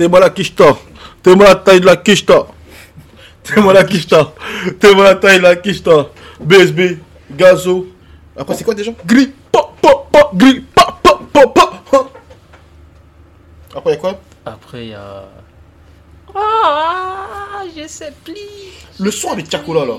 T'es-moi la quicheta. T'es-moi la taille de la quicheta. T'es-moi la quicheta. T'es-moi la taille de la quicheta. BSB, gazo. Après, c'est quoi déjà Gris, pa, pa, pa, gris, pa, pa, pa, pa. pa. Après, il y a quoi Après, il y a. Ah, je sais plus. Le son avec Tiakola, là.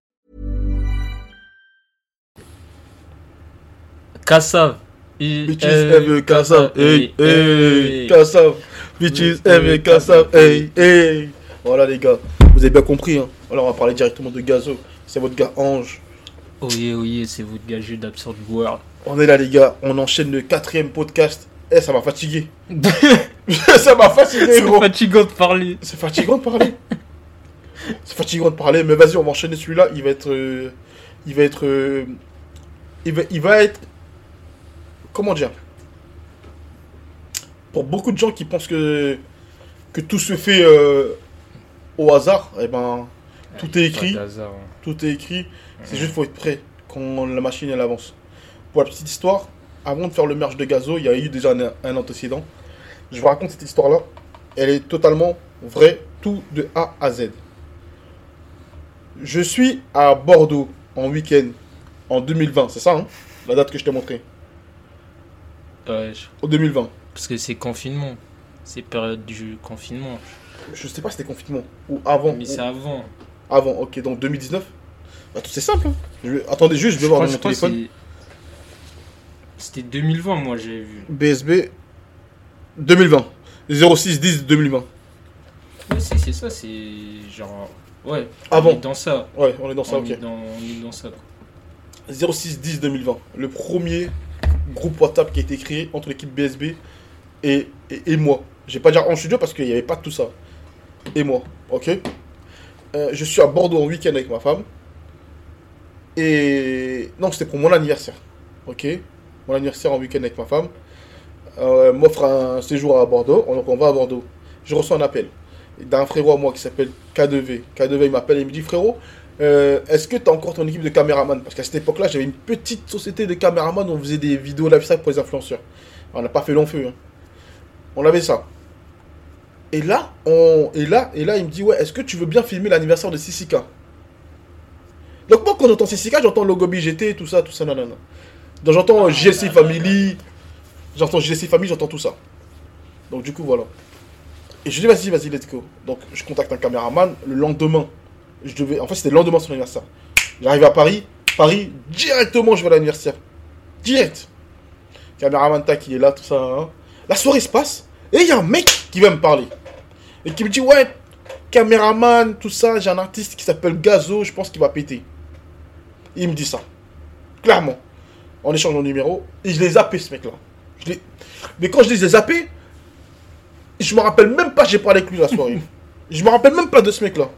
Kassav. Bitches aiment Kassav, hey, hey, Kassav. Bitches aiment Kassav, hey, hey. Voilà les gars, vous avez bien compris. Hein. Alors on va parler directement de Gazo. C'est votre gars Ange. Oui, oui, c'est votre gagé d'Absurd World. On est là les gars, on enchaîne le quatrième podcast. Eh, ça m'a fatigué. ça m'a fatigué C'est gros. fatigant de parler. C'est fatigant de parler. C'est fatigant de parler, mais vas-y, on va enchaîner celui-là. Il va être. euh, il va être. euh, il, va, il va être. Comment dire? Pour beaucoup de gens qui pensent que. que tout se fait euh, au hasard, eh ben. Tout est écrit. Hein. Tout est écrit. C'est juste faut être prêt quand la machine elle avance. Pour la petite histoire, avant de faire le merge de Gazo, il y a eu déjà un, un antécédent. Je vous raconte cette histoire-là. Elle est totalement vraie, tout de A à Z. Je suis à Bordeaux en week-end en 2020, c'est ça, hein? La date que je t'ai montrée. Ouais, je- En 2020. parce que c'est confinement. C'est période du confinement. Je sais pas si c'était confinement ou avant. Mais ou- c'est avant. Avant, ok, donc 2019. Bah, tout c'est simple. hein. Je Attendez juste, je vais voir dans mon téléphone. C'était 2020, moi j'ai vu. BSB 2020. 06 10 2020. Ouais, c'est c'est ça, c'est genre. Ouais, Avant. on est dans ça. Ouais, on est dans ça, on, ok. est dans, on est dans ça. quoi. 06 10 2020. Le premier groupe WhatsApp qui a été créé entre l'équipe BSB et, et, moi. Je vais pas dire en studio parce qu'il n'y avait pas tout ça. Et moi, ok? Euh, Je suis à Bordeaux en week-end avec ma femme. Et. Non, c'était pour mon anniversaire. Ok? Mon anniversaire en week-end avec ma femme. Euh, m'offre un séjour à Bordeaux. Donc on va à Bordeaux. Je reçois un appel d'un frérot à moi qui s'appelle K2V. K2V, il m'appelle et me dit Frérot, euh, est-ce que tu as encore ton équipe de caméraman Parce qu'à cette époque-là, j'avais une petite société de caméraman où on faisait des vidéos lifestyle pour les influenceurs. On n'a pas fait long feu. hein. On avait ça. Et là, on... et là, et là, il me dit Ouais, est-ce que tu veux bien filmer l'anniversaire de Sissika Donc, moi, quand j'entends Sissika, j'entends Logo BGT, tout ça, tout ça, nanana. Donc, j'entends euh, JLC Family, j'entends JLC Family, j'entends tout ça. Donc, du coup, voilà. Et je dis vas-y, vas-y, let's go. Donc je contacte un caméraman. Le lendemain, je devais. En fait, c'était le lendemain de son anniversaire. J'arrive à Paris. Paris, directement, je vais à l'anniversaire. Direct. Caméraman, il est là, tout ça. hein. La soirée se passe. Et il y a un mec qui va me parler. Et qui me dit Ouais, caméraman, tout ça. J'ai un artiste qui s'appelle Gazo. Je pense qu'il va péter. Il me dit ça. Clairement. En échange de numéro. Et je l'ai zappé, ce mec-là. Mais quand je les ai zappés, je me rappelle même pas, j'ai parlé avec lui la soirée. je me rappelle même pas de ce mec-là.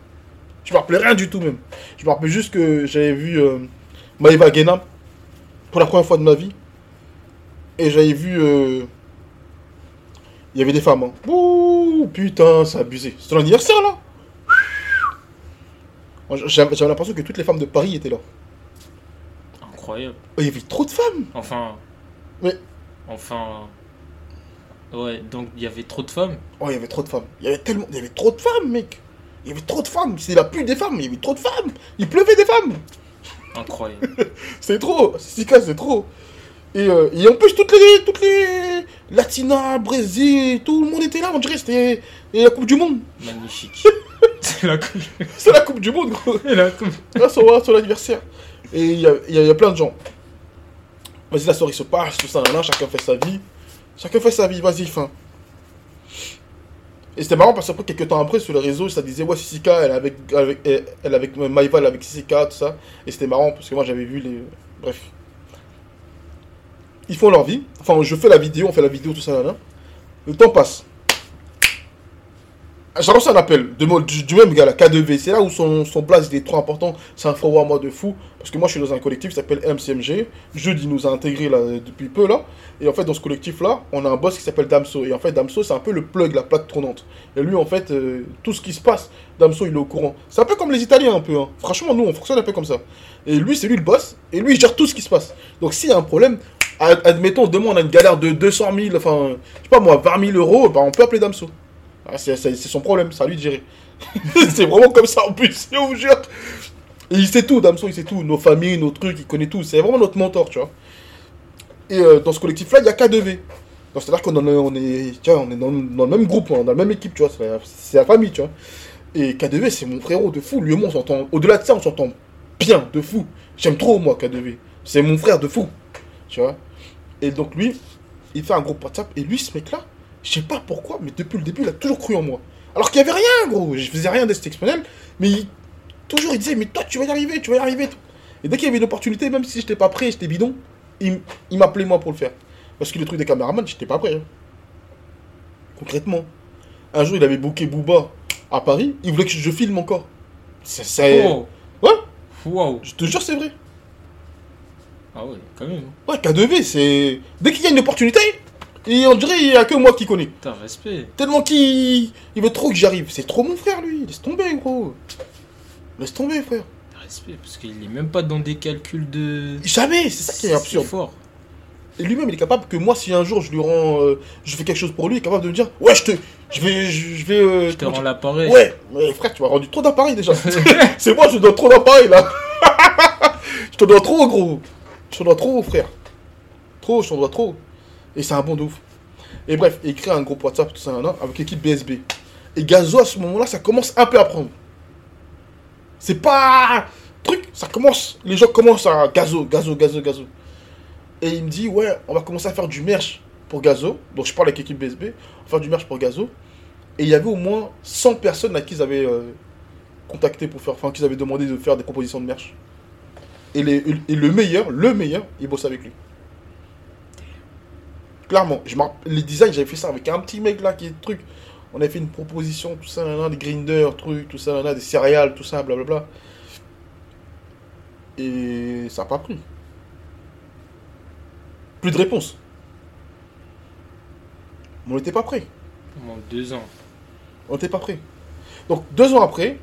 Je me rappelais rien du tout même. Je me rappelle juste que j'avais vu euh, Maïva Guéna pour la première fois de ma vie. Et j'avais vu. euh, Il y avait des femmes. Hein. Ouh, putain, c'est abusé. C'est ton anniversaire là? J'avais l'impression que toutes les femmes de Paris étaient là. Incroyable. Oh, Il y avait trop de femmes. Enfin. Mais- Enfin. Ouais, donc il y avait trop de femmes. Oh, il y avait trop de femmes. Il y avait tellement. Il y avait trop de femmes, mec. Il y avait trop de femmes. C'est la pluie des femmes. Il y avait trop de femmes. Il pleuvait des femmes. Incroyable. C'est trop, Sika, c'est trop. Et, euh, et en plus, toutes les, toutes les Latinas, Brésil, tout le monde était là, on dirait que c'était la Coupe du Monde. Magnifique. C'est la coupe. C'est la Coupe du Monde, gros. C'est la coupe. Là, sur, sur l'anniversaire. Et il y a, y a- il y a plein de gens. Vas-y, la soirée se passe, tout ça, chacun fait sa vie. Chacun fait sa vie, vas-y, fin. Et c'était marrant parce qu'après, quelques temps après, sur les réseaux, ça disait, ouais, Sissika, elle est avec, avec, elle, avec Maïva, avec Sissika, tout ça. Et c'était marrant parce que moi, j'avais vu les. Bref. Ils font leur vie. Enfin, je fais la vidéo, on fait la vidéo, tout ça, nan, nan. Le temps passe. J'ai reçu un appel du, même gars, là, K2V. C'est là où son, son place il est trop important. C'est un à moi de fou. Parce que moi, je suis dans un collectif qui s'appelle MCMG. Jude, il nous a intégrés là, depuis peu. là. Et en fait, dans ce collectif-là, on a un boss qui s'appelle Damso. Et en fait, Damso, c'est un peu le plug, la plaque tournante. Et lui, en fait, euh, tout ce qui se passe, Damso, il est au courant. C'est un peu comme les Italiens, un peu. hein. Franchement, nous, on fonctionne un peu comme ça. Et lui, c'est lui le boss. Et lui, il gère tout ce qui se passe. Donc, s'il y a un problème, ad- admettons, demain, on a une galère de 200 000, enfin, je sais pas moi, 20 000 euros, bah, on peut appeler Damso. Ah, c'est son problème, c'est à lui de gérer. c'est vraiment comme ça en plus, je vous jure. Et il sait tout, Damso, il sait tout. Nos familles, nos trucs, il connaît tout. C'est vraiment notre mentor, tu vois. Et euh, dans ce collectif-là, il y a K2V. Donc, C'est-à-dire qu'on est- on est, on est dans, le même groupe, on est dans la même équipe, tu vois. C'est la, famille, tu vois. Et K2V, c'est mon frérot de fou. Lui et moi, on s'entend. Au-delà de ça, on s'entend bien, de fou. J'aime trop, moi, K2V. C'est mon frère de fou. Tu vois. Et donc, lui, il fait un groupe WhatsApp. Et lui, ce mec-là, je sais pas pourquoi, mais depuis le début, il a toujours cru en moi. Alors qu'il y avait rien, gros. Je faisais rien d'exceptionnel. Mais il- toujours, il disait, mais toi, tu vas y arriver, tu vas y arriver. Et dès qu'il y avait une opportunité, même si j'étais pas prêt, j'étais bidon, il, m'appelait moi pour le faire. Parce que le truc des caméramans, j'étais pas prêt. hein. Concrètement. Un jour, il avait booké Booba à Paris, il voulait que je filme encore. C'est. c'est- Oh, Ouais, wow. je te jure, c'est vrai. Ah ouais, quand même. Ouais, K2V, c'est. Dès qu'il y a une opportunité, et on dirait qu'il y a que moi qui connais. Putain, respect. Tellement qu'il il veut trop que j'arrive. C'est trop mon frère, lui. Laisse tomber, gros. Laisse tomber, frère. Respect, parce qu'il est même pas dans des calculs de. Jamais, c'est ça qui est absurde. fort. Et lui-même, il est capable que moi, si un jour je lui rends. euh, je fais quelque chose pour lui, il est capable de me dire Ouais, je te. Je vais. Je, je vais. euh, Je te rends l'appareil. Ouais, mais frère, tu m'as rendu trop d'appareils déjà. c'est moi, je te dois trop d'appareils là. je te dois trop, gros. Je te dois trop, frère. Trop, je te dois trop. Et c'est un bon de ouf. Et bref, il crée un groupe WhatsApp, tout ça, avec l'équipe BSB. Et Gazo, à ce moment-là, ça commence un peu à prendre. C'est pas. Truc, ça commence. Les gens commencent à Gazo, Gazo, Gazo, Gazo. Et il me dit, ouais, on va commencer à faire du merch pour Gazo. Donc je parle avec l'équipe BSB. On va faire du merch pour Gazo. Et il y avait au moins 100 personnes à qui ils avaient euh, contacté pour faire, enfin, qu'ils avaient demandé de faire des propositions de merch. Et, et le meilleur, le meilleur, il bosse avec lui. Clairement, je les designs, j'avais fait ça avec un petit mec là qui est truc. On avait fait une proposition, tout ça, nanana, des grinders, trucs, tout ça, nanana, des céréales, tout ça, blablabla. Et ça n'a pas pris. Plus de réponse. On n'était pas prêt. Pendant deux ans. On n'était pas prêt. Donc deux ans après,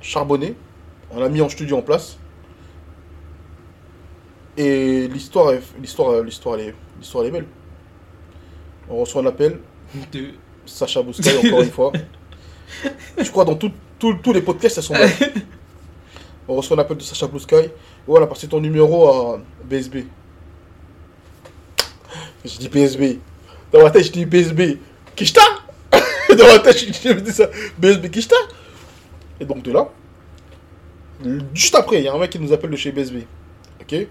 charbonné, on a mis en studio en place. Et l'histoire, l'histoire, l'histoire, l'histoire, elle est belle. On reçoit un appel, De... Sacha Bouscaï encore une fois. Je crois dans tout- tout- tous les podcasts, elles sont là. On reçoit un appel de Sacha Bouscaï. Voilà, passez ton numéro à BSB. Je dis BSB. Dans ma tête, je dis BSB. Kishta? Dans ma tête, je dis ça. BSB Kishta? Et donc de là, juste après, il y a un mec qui nous appelle de chez BSB. Ok?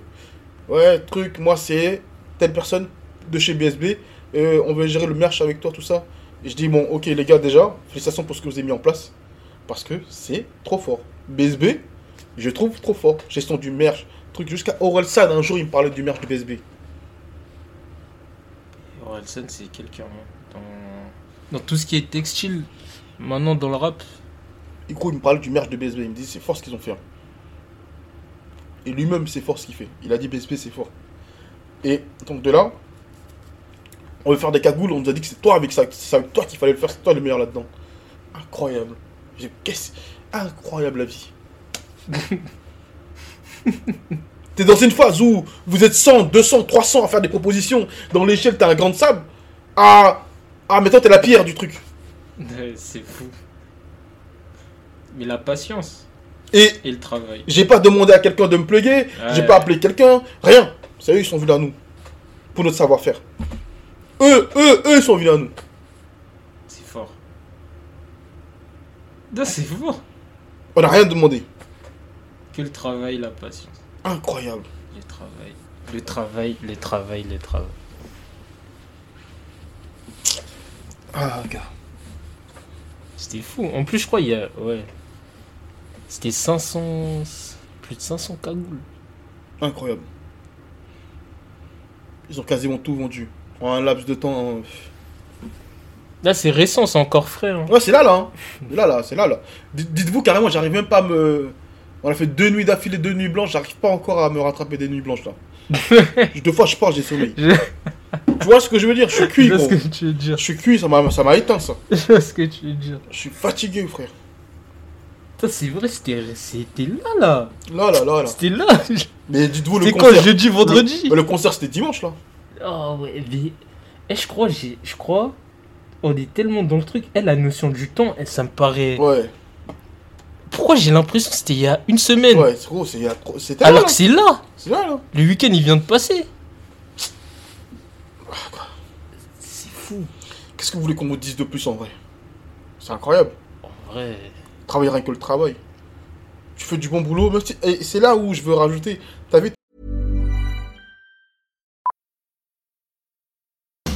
Ouais, truc, moi c'est telle personne de chez BSB. Euh, on veut gérer le merch avec toi, tout ça. Et je dis, bon, ok les gars, déjà, félicitations pour ce que vous avez mis en place. Parce que c'est trop fort. BSB, je trouve trop fort. Gestion du merch. Truc jusqu'à Orelsan, un jour, il me parlait du merch de BSB. Orelsan, c'est quelqu'un. Dans... dans tout ce qui est textile, maintenant dans le rap, gros, il me parle du merch de BSB. Il me dit, c'est fort ce qu'ils ont fait. hein. Et lui-même, c'est fort ce qu'il fait. Il a dit BSB, c'est fort. Et donc de là, on veut faire des cagoules. On nous a dit que c'est toi avec ça, c'est avec toi qu'il fallait le faire. C'est toi le meilleur là-dedans. Incroyable. J'ai qu'est-ce- Incroyable la vie. T'es dans une phase où vous êtes 100, 200, 300 à faire des propositions. Dans l'échelle, t'as un grand sable. Ah, ah, mais toi, t'es la pierre du truc. c'est fou. Mais la patience Et et le travail. J'ai pas demandé à quelqu'un de me pluguer, j'ai pas appelé quelqu'un, rien. C'est eux, ils sont venus à nous. Pour notre savoir-faire. Eux, eux, eux, sont venus à nous. C'est fort. C'est fort. On n'a rien demandé. Que le travail, la patience. Incroyable. Le travail. Le travail, le travail, le travail. Ah, gars. C'était fou. En plus, je crois, il y a. Ouais. C'était 500. Plus de 500 cagoules. Incroyable. Ils ont quasiment tout vendu. En un laps de temps. euh, Là, c'est récent, c'est encore frais. hein. Ouais, c'est là, là. hein. C'est là, là, c'est là, là. Dites- Dites-vous carrément, j'arrive même pas à me. On a fait deux nuits d'affilée, deux nuits blanches, j'arrive pas encore à me rattraper des nuits blanches, là. deux fois, je pars, j'ai sommeil. Je- Tu vois ce que je veux dire? Je suis cuit, Je vois gros. ce que tu veux dire. Je suis cuit, ça m'a éteint, ça. Je vois ce que tu veux dire. Je suis fatigué, frère. C'est vrai, c'était là, là. Là, là, là, là. C'était là. Mais dites-vous, le C'était quoi, concert. jeudi, vendredi? Le, le concert, c'était dimanche, là. Oh ouais, mais... Eh, je crois, j'ai... je crois, on est tellement dans le truc. Elle, la notion du temps, elle, ça me paraît... Ouais, Pourquoi j'ai l'impression que c'était il y a une semaine ouais, c'est gros, c'est il y a trop- Alors là. que c'est là C'est là, là. Le week-end, il vient de passer C'est fou Qu'est-ce que vous voulez qu'on vous dise de plus, en vrai? C'est incroyable. En vrai... Travailler rien que le travail. Tu fais du bon boulot, même si- Et c'est là où je veux rajouter.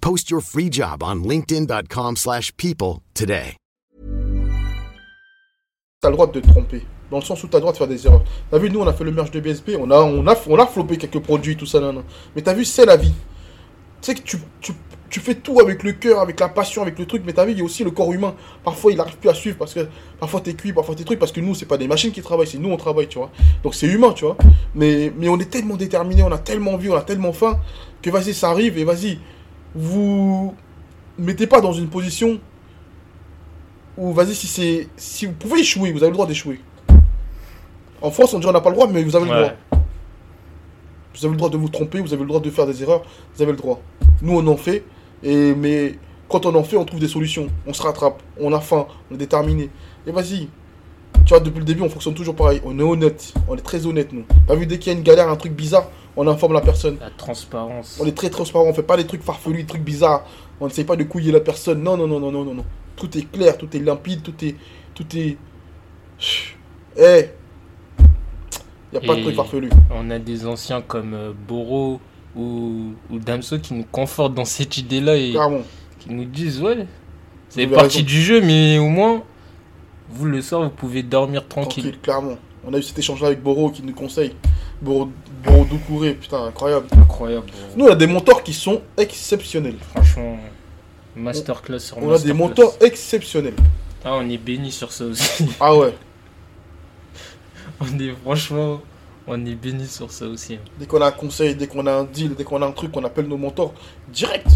Post your free job on linkedin.com/people slash people today. t'as le droit de te tromper. Dans le sens où t'as le droit de faire des erreurs. T'as vu, nous, on a fait le merge de BSB, on a, on a, on a flopé quelques produits, tout ça, nan, nan. Mais t'as vu, c'est la vie. Tu sais que tu, tu, tu fais tout avec le cœur, avec la passion, avec le truc, mais t'as vu, il y a aussi le corps humain. Parfois, il n'arrive plus à suivre parce que parfois t'es cuit, parfois t'es trucs, parce que nous, c'est pas des machines qui travaillent, c'est nous, on travaille, tu vois. Donc c'est humain, tu vois. Mais, mais on est tellement déterminé, on a tellement envie, on a tellement faim, que vas-y, ça arrive, et vas-y, vous mettez pas dans une position où, vas-y, si c'est. Si vous pouvez échouer, vous avez le droit d'échouer. En France, on dit on n'a pas le droit, mais vous avez le droit. Vous avez le droit de vous tromper, vous avez le droit de faire des erreurs, vous avez le droit. Nous, on en fait, et, mais quand on en fait, on trouve des solutions. On se rattrape, on a faim, on est déterminé. Et vas-y. Tu vois, depuis le début, on fonctionne toujours pareil. On est honnête, on est très honnête, nous. T'as vu, dès qu'il y a une galère, un truc bizarre, on informe la personne. La transparence. On est très transparent, on fait pas des trucs farfelus, des trucs bizarres. On n'essaye pas de couiller la personne. Non, non, non, non, non, non, non. Tout est clair, tout est limpide, tout est. Tout est. Eh Y a pas de Et trucs farfelus. On a des anciens comme euh, Boro ou, ou Damso qui nous confortent dans cette idée-là et qui nous disent ouais, c'est partie raison. du jeu, mais au moins, vous le soir, vous pouvez dormir tranquille. Tranquille, clairement. On a eu cet échange-là avec Boro qui nous conseille. Boro, Boro Doucouré, putain, incroyable. Incroyable. Nous, on a des mentors qui sont exceptionnels. Franchement, masterclass sur On a des mentors exceptionnels. Ah, on est béni sur ça aussi. Ah ouais. on est franchement, on est béni sur ça aussi. hein. Dès qu'on a un conseil, dès qu'on a un deal, dès qu'on a un truc, on appelle nos mentors direct.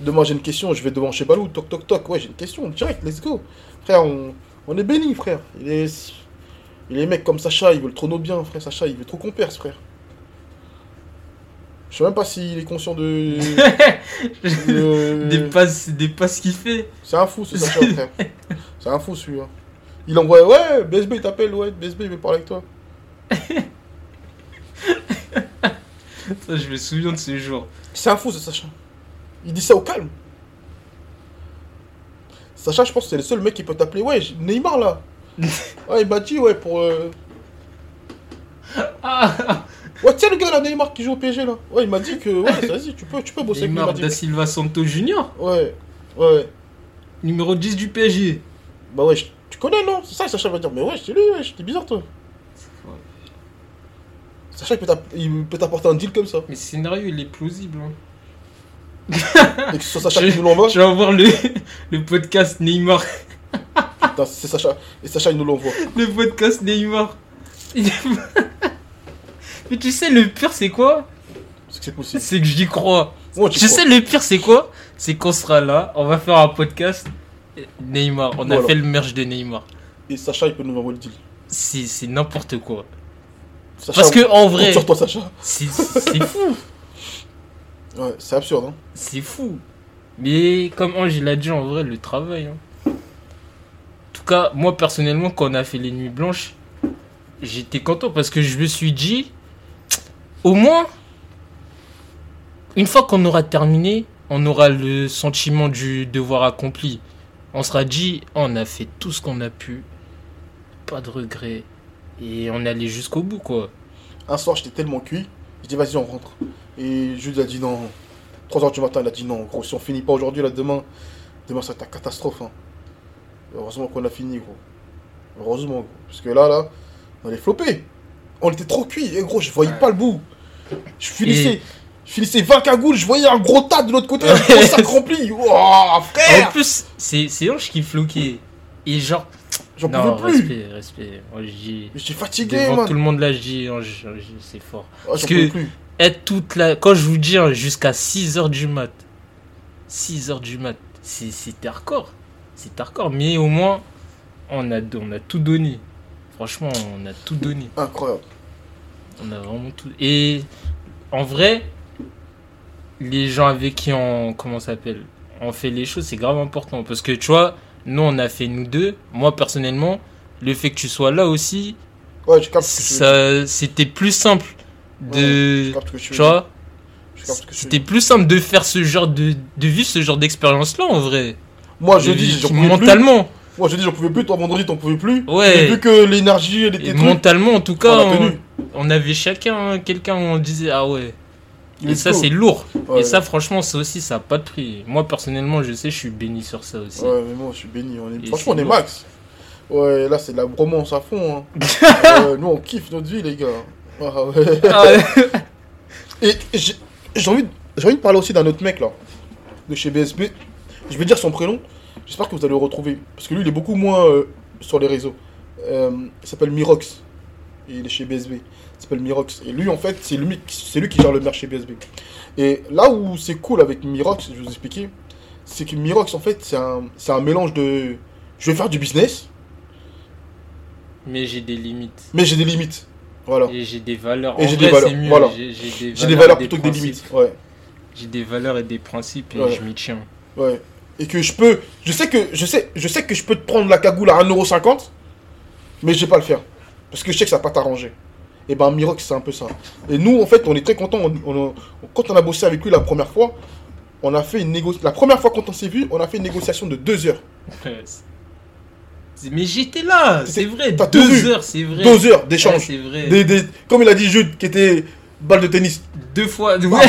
Demain j'ai une question, je vais devant chez Balou, toc toc toc, ouais j'ai une question, direct, let's go. Frère, on, on est béni, frère. Il est, il est des mecs comme Sacha, ils veulent trop nos biens, frère. Sacha, il veut trop qu'on perce, frère. Je sais même pas s'il est conscient de. de- Des passes, des passes qu'il fait. C'est un fou ce Sacha, frère. C'est un fou celui-là. Il envoie, ouais, BSB il t'appelle, ouais, BSB il veut parler avec toi. Je me souviens de ce jour. C'est un fou ce Sacha. Il dit ça au calme. Sacha, je pense que c'est le seul mec qui peut t'appeler. Ouais, Neymar là. ouais, il m'a dit, ouais, pour. euh, Ouais, tiens le gars là, Neymar qui joue au PSG là. Ouais, il m'a dit que. Ouais, vas-y, tu peux, tu peux bosser avec lui. Neymar m'a da. Silva Santos Junior, Ouais, ouais. numéro 10 du PSG. Bah ouais, tu connais non? C'est ça, Sacha va dire. Mais ouais, c'est lui, ouais, t'es bizarre toi. Sacha, il peut t'app- il peut t'apporter un deal comme ça. Mais ce scénario, il est plausible. hein. Et que ce soit Sacha Je, qui nous l'envoie. je vais avoir le, le podcast Neymar. C'est Sacha. Et Sacha, il nous l'envoie. Le podcast Neymar. Mais tu sais, le pire, c'est quoi? C'est que c'est possible. C'est que j'y crois. Tu sais, le pire, c'est quoi? C'est qu'on sera là, on va faire un podcast. Neymar, on a fait le merge de Neymar. et Sacha, il peut nous envoyer le deal. C'est c'est n'importe quoi. Sacha, Parce que en vrai, sur toi, Sacha. c'est c'est fou. Ouais, c'est absurde, hein. C'est fou. Mais comme Ange l'a dit, en vrai, le travail. hein. En tout cas, moi personnellement, quand on a fait les nuits blanches, j'étais content parce que je me suis dit, au moins, une fois qu'on aura terminé, on aura le sentiment du devoir accompli. On sera dit, on a fait tout ce qu'on a pu, pas de regrets, et on allé jusqu'au bout, quoi. Un soir, j'étais tellement cuit, j'ai dit, vas-y, on rentre. Et Jules a dit non. 3h du matin, il a dit non, gros, si on finit pas aujourd'hui, là, demain, demain, ça va être la catastrophe, hein. Heureusement qu'on a fini, gros. Heureusement, gros. Parce que là, là, on allait flopper. On était trop cuit, et gros, je voyais pas le bout. Je finissais. Et- Je finissais 20 cagoules, je voyais un gros tas de l'autre côté, un gros sac rempli. Oh, En frère plus, c'est Ange qui floquait. Et genre, J'en pouvais plus. respect, respect. Dis, J'étais fatigué, devant man. tout le monde là, je dis, c'est fort. Parce que- plus. Être toute la. Quand je vous dis hein, jusqu'à 6h du mat, 6h du mat, c'était hardcore. C'était hardcore. Mais au moins, on a, on a tout donné. Franchement, on a tout donné. Incroyable. On a vraiment tout. Et en vrai, les gens avec qui on. Comment ça s'appelle On fait les choses, c'est grave important. Parce que tu vois, nous, on a fait nous deux. Moi, personnellement, le fait que tu sois là aussi, Ouais, je capte ce que tu veux dire. ça, c'était plus simple Ouais, de. je tu vois Je tu veux C'était plus simple de faire ce genre de. de vivre ce genre d'expérience-là en vrai. Moi, je Et dis, j'en pouvais plus. mentalement. Moi, je dis, j'en pouvais plus. Toi, vendredi, t'en pouvais plus. Ouais. Et vu que l'énergie, elle Et était truc, mentalement, en tout on cas, a on, tenu. on avait chacun quelqu'un où on disait Ah ouais. Et Let's ça, c'est lourd. Ouais. Et ça, franchement, ça aussi, ça n'a pas de prix. Moi, personnellement, je sais, je suis béni sur ça aussi. Ouais, mais moi, je suis béni. On est... Et Franchement, on est max. Ouais, là, c'est de la bromance à fond. Hein. Nous, on kiffe notre vie, les gars. Ah, ouais. Ah ouais. Et j'ai envie, de- envie de parler aussi d'un autre mec, là, de chez BSB. Je vais dire son prénom. J'espère que vous allez le retrouver. Parce que lui, il est beaucoup moins euh, sur les réseaux. Euh, il s'appelle Mirox. Il est chez BSB. Il s'appelle Mirox. Et lui, en fait, c'est lui, c'est lui qui gère le maire chez BSB. Et là où c'est cool avec Mirox, je vais vous expliquer, c'est que Mirox, en fait, c'est un, c'est un mélange de. Je vais faire du business, Mais j'ai des limites. mais j'ai des limites. Voilà. Et j'ai des valeurs. Et j'ai des valeurs, mieux. voilà. J'ai j'ai des J'ai des valeurs plutôt que des limites. Ouais. J'ai des valeurs et des principes et Ouais. je m'y tiens. Ouais. Et que je peux. Je sais que je sais, je sais que je peux te prendre la cagoule à 1,50€, mais je vais pas le faire. Parce que je sais que ça va pas t'arranger. Et ben Mirox, c'est un peu ça. Et nous, en fait, on est très contents. On, on- quand on a bossé avec lui la première fois, on a fait une négociation. La première fois quand on s'est vu, on a fait une négociation de deux heures. Ouais, Mais j'étais là, c'est vrai. Deux heures, c'est vrai. Deux heures Ouais, d'échange. c'est vrai. Des- des- comme il a dit Jude, qui était balle de tennis. Deux fois. Bam, Ouais.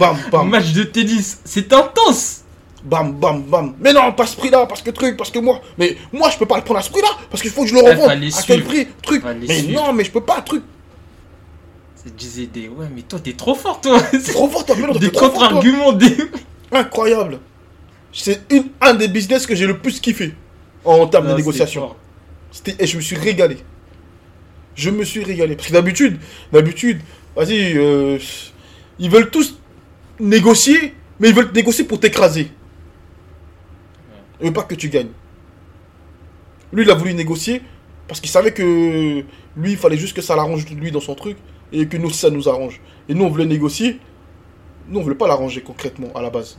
bam, bam, Match de tennis. C'est intense. Bam, bam, bam. Mais non, pas ce prix-là, parce que truc, parce que moi. Mais moi, je peux pas le prendre à ce prix-là, parce qu'il faut que je le revende. À quel prix Truc. Mais non, mais je peux pas, truc. Ça disait des. Ouais, mais toi, t'es trop fort, toi. C'est trop fort, toi. Mais non, Des contre-arguments. Des... Incroyable. C'est un des business que j'ai le plus kiffé en termes Non, de négociation. C'était, et je me suis régalé. Je me suis régalé. Parce que d'habitude, d'habitude, vas-y, euh, ils veulent tous négocier, mais ils veulent négocier pour t'écraser. Ils veulent pas que tu gagnes. Lui, il a voulu négocier parce qu'il savait que lui, il fallait juste que ça l'arrange lui dans son truc et que nous, ça nous arrange. Et nous, on voulait négocier. Nous, on voulait pas l'arranger concrètement à la base.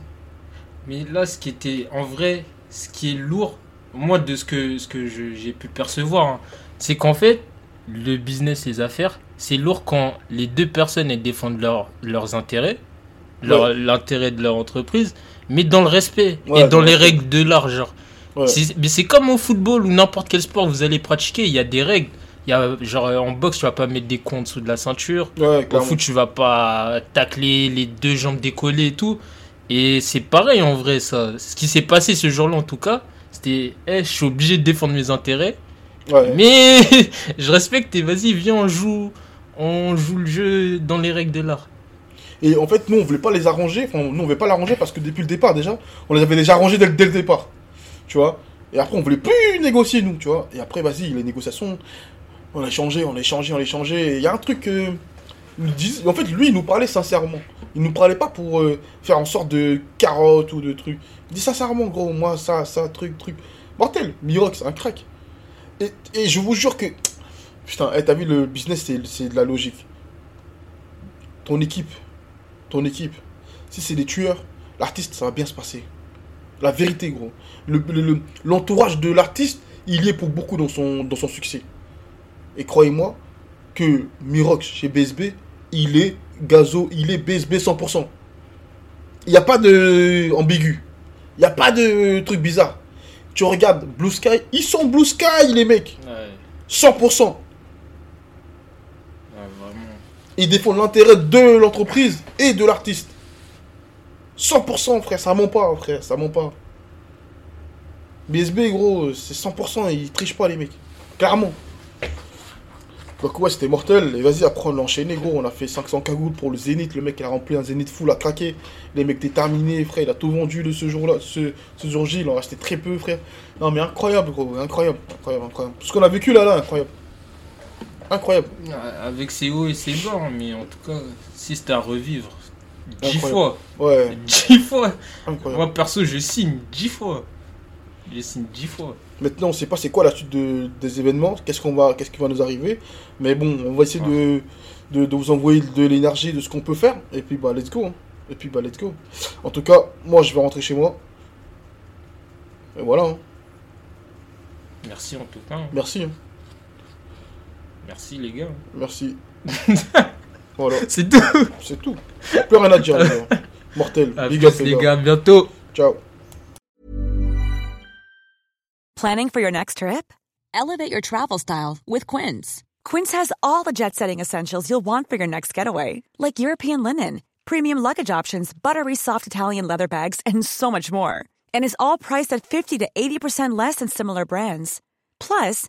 Mais là, ce qui était en vrai, ce qui est lourd, moi, de ce que, ce que j'ai pu percevoir, hein, c'est qu'en fait, le business, les affaires, c'est lourd quand les deux personnes elles défendent leur- leurs intérêts, l'intérêt de leur entreprise, mais dans le respect Ouais, et dans les règles de l'art, genre. Ouais. Mais c'est comme au football ou n'importe quel sport vous allez pratiquer, il y a des règles. Il y a, genre en boxe, tu vas pas mettre des coups en dessous de la ceinture. Ouais, Au foot, tu vas pas tacler les deux jambes décollées et tout. Et c'est pareil en vrai, ça. Ce qui s'est passé ce jour-là, en tout cas, c'était Eh, je suis obligé de défendre mes intérêts. Ouais. Mais je respecte et vas-y, viens, on joue, on joue le jeu dans les règles de l'art. Et en fait, nous, on voulait pas les arranger. Enfin, nous, on voulait pas l'arranger parce que depuis le départ, déjà, on les avait déjà arrangés dès, le- dès le départ. Tu vois? Et après, on voulait plus négocier, nous, tu vois? Et après, vas-y, les négociations, on a échangé, on a échangé, on a échangé. Et Il y a un truc disent- En fait, lui, il nous parlait sincèrement. Il nous parlait pas pour euh, faire en sorte de carotte ou de trucs. Il dit sincèrement, gros, moi, ça, ça, truc, truc. Mortel, Mirox, un crack. Et, et je vous jure que. Putain, eh, t'as vu, le business, c'est de la logique. Ton équipe, ton équipe, si c'est des tueurs, l'artiste, ça va bien se passer. La vérité, gros. Le- le- le- L'entourage de l'artiste, il est pour beaucoup dans son, dans son succès. Et croyez-moi que Mirox chez BSB, il est gazo, il est BSB 100%. Il n'y a pas de ambigu. Il n'y a pas de truc bizarre. Tu regardes Blue Sky, ils sont Blue Sky, les mecs. Ouais, 100%. Ils défendent l'intérêt de l'entreprise et de l'artiste. 100%, frère, ça ment pas, frère, ça ment pas. BSB, gros, c'est 100%, ils trichent pas, les mecs. Clairement. Donc, ouais, c'était mortel. Et vas-y, après, on a gros. On a fait 500 cagoules pour le Zénith. Le mec, il a rempli un Zénith full à craquer. Les mecs déterminés, frère. Il a tout vendu de ce jour-là. Ce, ce jour-J, il en acheté très peu, frère. Non, mais incroyable, gros. Incroyable, incroyable, incroyable. Ce qu'on a vécu là, là, incroyable. Incroyable. Ouais, Avec ses hauts et ses bas, hein, mais en tout cas, si c'était à revivre, 10 Incroyable. fois. Ouais, 10 fois. incroyable. Moi, perso, je signe 10 fois. Je signe 10 fois. Maintenant, on sait pas c'est quoi la suite de- des événements, qu'est-ce qu'on va, qu'est-ce qui va nous arriver. Mais bon, on va essayer de, de, de vous envoyer de l'énergie, de ce qu'on peut faire. Et puis bah let's go. hein. Et puis bah let's go. En tout cas, moi je vais rentrer chez moi. Et voilà. hein. Merci en tout cas. Merci. Merci les gars. Merci. voilà, C'est tout. c'est tout. Plus rien à dire. les gars. Mortel. À Big plus, up les gars. Bientôt. Ciao. Planning for your next trip? Elevate your travel style with Quince. Quince has all the jet setting essentials you'll want for your next getaway, like European linen, premium luggage options, buttery soft Italian leather bags, and so much more. And is all priced at 50 to 80% less than similar brands. Plus,